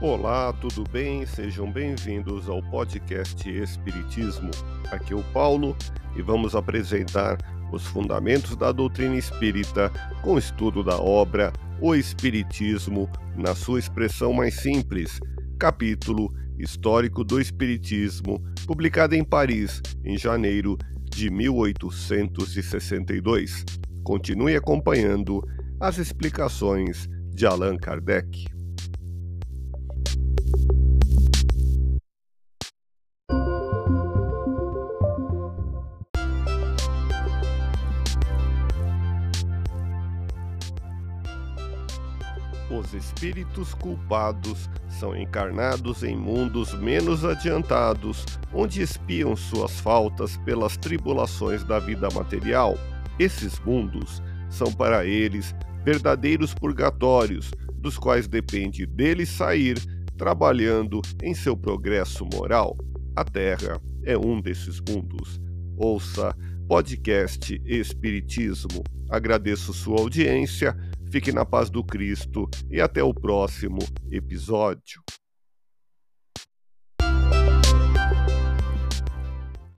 Olá, tudo bem? Sejam bem-vindos ao podcast Espiritismo. Aqui é o Paulo e vamos apresentar os fundamentos da doutrina espírita com estudo da obra O Espiritismo na sua expressão mais simples, capítulo Histórico do Espiritismo, publicado em Paris em janeiro de 1862. Continue acompanhando as explicações de Allan Kardec. Os espíritos culpados são encarnados em mundos menos adiantados, onde espiam suas faltas pelas tribulações da vida material. Esses mundos são para eles verdadeiros purgatórios, dos quais depende deles sair trabalhando em seu progresso moral. A Terra é um desses mundos. Ouça podcast Espiritismo. Agradeço sua audiência, fique na paz do Cristo e até o próximo episódio.